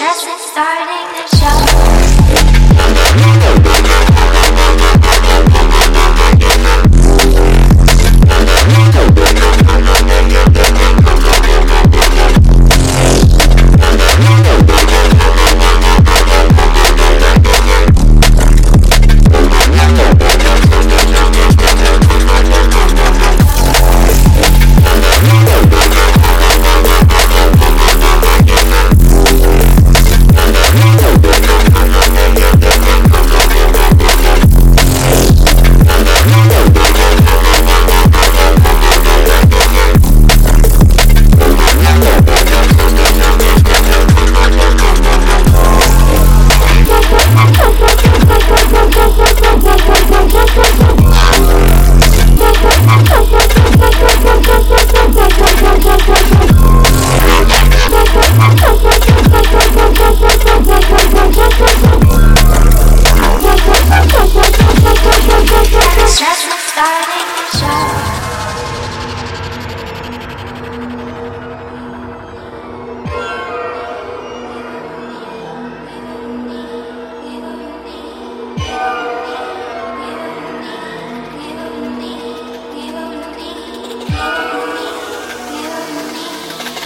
stress is starting to Stress